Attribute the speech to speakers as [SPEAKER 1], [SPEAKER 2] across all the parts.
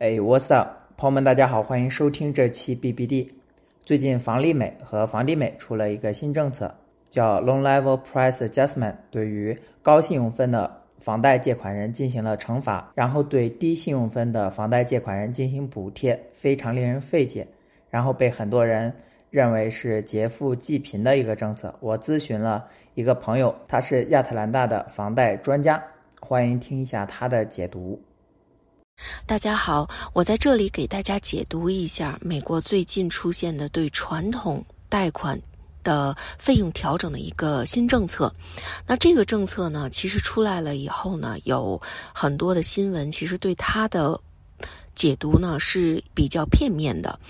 [SPEAKER 1] 哎，What's up，朋友们，大家好，欢迎收听这期 BBD。最近房利美和房地美出了一个新政策，叫 Loan Level Price Adjustment，对于高信用分的房贷借款人进行了惩罚，然后对低信用分的房贷借款人进行补贴，非常令人费解。然后被很多人认为是劫富济贫的一个政策。我咨询了一个朋友，他是亚特兰大的房贷专家，欢迎听一下他的解读。
[SPEAKER 2] 大家好，我在这里给大家解读一下美国最近出现的对传统贷款的费用调整的一个新政策。那这个政策呢，其实出来了以后呢，有很多的新闻，其实对它的。解读呢是比较片面的，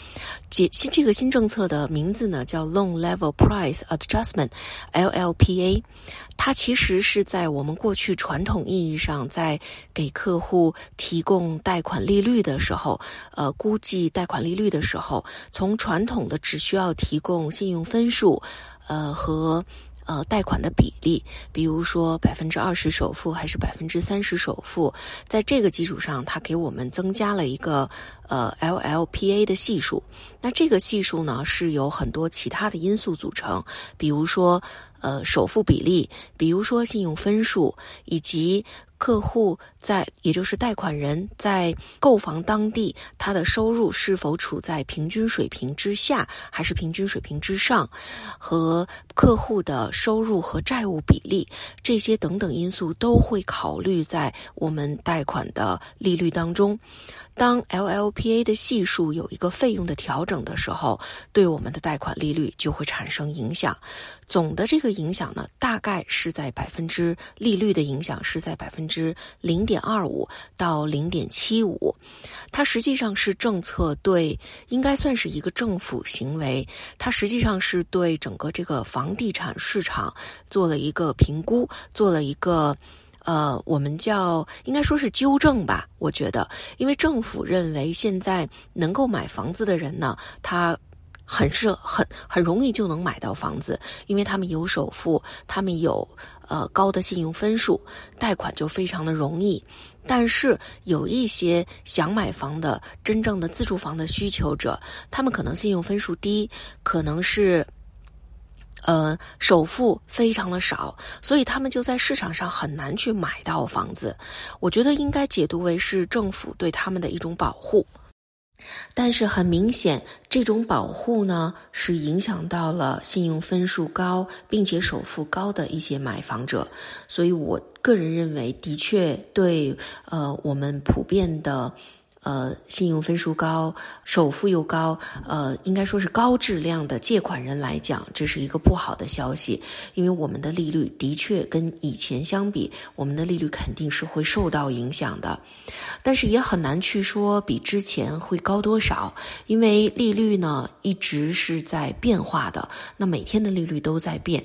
[SPEAKER 2] 解新这个新政策的名字呢叫 Loan Level Price Adjustment（LLPA），它其实是在我们过去传统意义上在给客户提供贷款利率的时候，呃，估计贷款利率的时候，从传统的只需要提供信用分数，呃和。呃，贷款的比例，比如说百分之二十首付还是百分之三十首付，在这个基础上，它给我们增加了一个呃 LLPA 的系数。那这个系数呢，是由很多其他的因素组成，比如说呃首付比例，比如说信用分数，以及。客户在，也就是贷款人在购房当地，他的收入是否处在平均水平之下，还是平均水平之上，和客户的收入和债务比例，这些等等因素都会考虑在我们贷款的利率当中。当 LLPA 的系数有一个费用的调整的时候，对我们的贷款利率就会产生影响。总的这个影响呢，大概是在百分之利率的影响是在百分之零点二五到零点七五。它实际上是政策对，应该算是一个政府行为。它实际上是对整个这个房地产市场做了一个评估，做了一个。呃，我们叫应该说是纠正吧，我觉得，因为政府认为现在能够买房子的人呢，他很是很很容易就能买到房子，因为他们有首付，他们有呃高的信用分数，贷款就非常的容易。但是有一些想买房的真正的自住房的需求者，他们可能信用分数低，可能是。呃，首付非常的少，所以他们就在市场上很难去买到房子。我觉得应该解读为是政府对他们的一种保护，但是很明显，这种保护呢是影响到了信用分数高并且首付高的一些买房者。所以我个人认为，的确对呃我们普遍的。呃，信用分数高，首付又高，呃，应该说是高质量的借款人来讲，这是一个不好的消息，因为我们的利率的确跟以前相比，我们的利率肯定是会受到影响的，但是也很难去说比之前会高多少，因为利率呢一直是在变化的，那每天的利率都在变。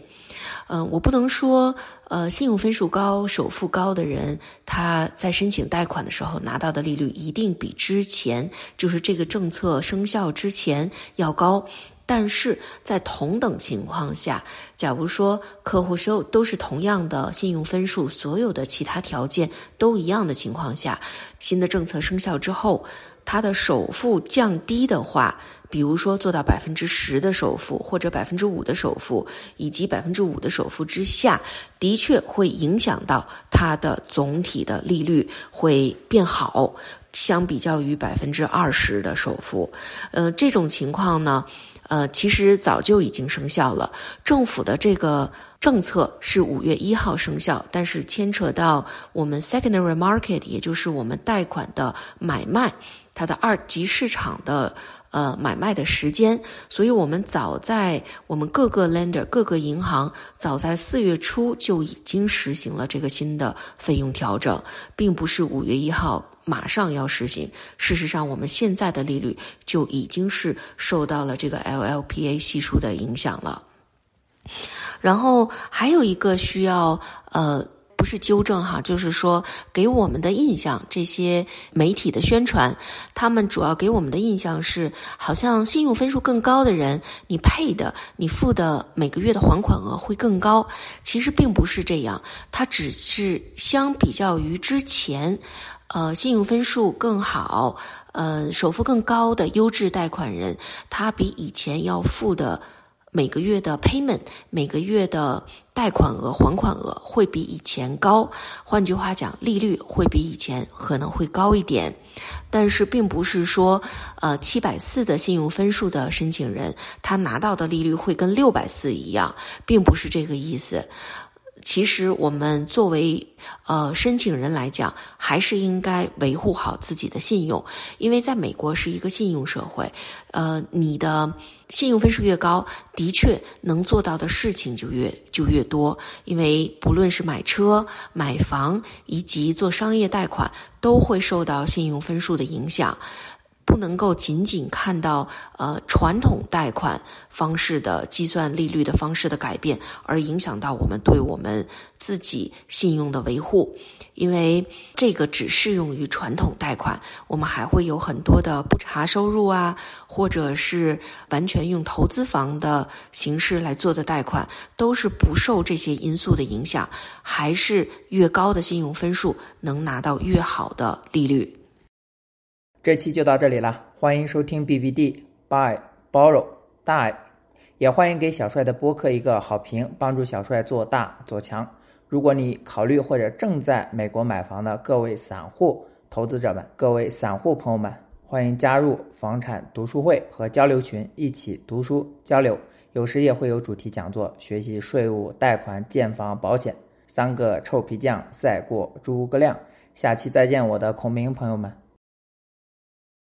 [SPEAKER 2] 嗯，我不能说，呃，信用分数高、首付高的人，他在申请贷款的时候拿到的利率一定比之前，就是这个政策生效之前要高。但是在同等情况下，假如说客户收都是同样的信用分数，所有的其他条件都一样的情况下，新的政策生效之后，他的首付降低的话。比如说做到百分之十的首付，或者百分之五的首付，以及百分之五的首付之下，的确会影响到它的总体的利率会变好，相比较于百分之二十的首付，呃，这种情况呢，呃，其实早就已经生效了。政府的这个政策是五月一号生效，但是牵扯到我们 secondary market，也就是我们贷款的买卖，它的二级市场的。呃，买卖的时间，所以我们早在我们各个 lender 各个银行早在四月初就已经实行了这个新的费用调整，并不是五月一号马上要实行。事实上，我们现在的利率就已经是受到了这个 LLPA 系数的影响了。然后还有一个需要呃。不是纠正哈，就是说给我们的印象，这些媒体的宣传，他们主要给我们的印象是，好像信用分数更高的人，你配的，你付的每个月的还款额会更高。其实并不是这样，它只是相比较于之前。呃信用分数更好、呃首付更高的优质贷款人，他比以前要付的。每个月的 payment，每个月的贷款额、还款额会比以前高。换句话讲，利率会比以前可能会高一点。但是，并不是说，呃，七百四的信用分数的申请人，他拿到的利率会跟六百四一样，并不是这个意思。其实，我们作为呃申请人来讲，还是应该维护好自己的信用，因为在美国是一个信用社会，呃，你的信用分数越高，的确能做到的事情就越就越多。因为不论是买车、买房以及做商业贷款，都会受到信用分数的影响。不能够仅仅看到呃传统贷款方式的计算利率的方式的改变，而影响到我们对我们自己信用的维护，因为这个只适用于传统贷款，我们还会有很多的不查收入啊，或者是完全用投资房的形式来做的贷款，都是不受这些因素的影响，还是越高的信用分数能拿到越好的利率。
[SPEAKER 1] 这期就到这里了，欢迎收听 BBD Buy Borrow Die，也欢迎给小帅的播客一个好评，帮助小帅做大做强。如果你考虑或者正在美国买房的各位散户投资者们，各位散户朋友们，欢迎加入房产读书会和交流群，一起读书交流。有时也会有主题讲座，学习税务、贷款、建房、保险。三个臭皮匠赛过诸葛亮。下期再见，我的孔明朋友们。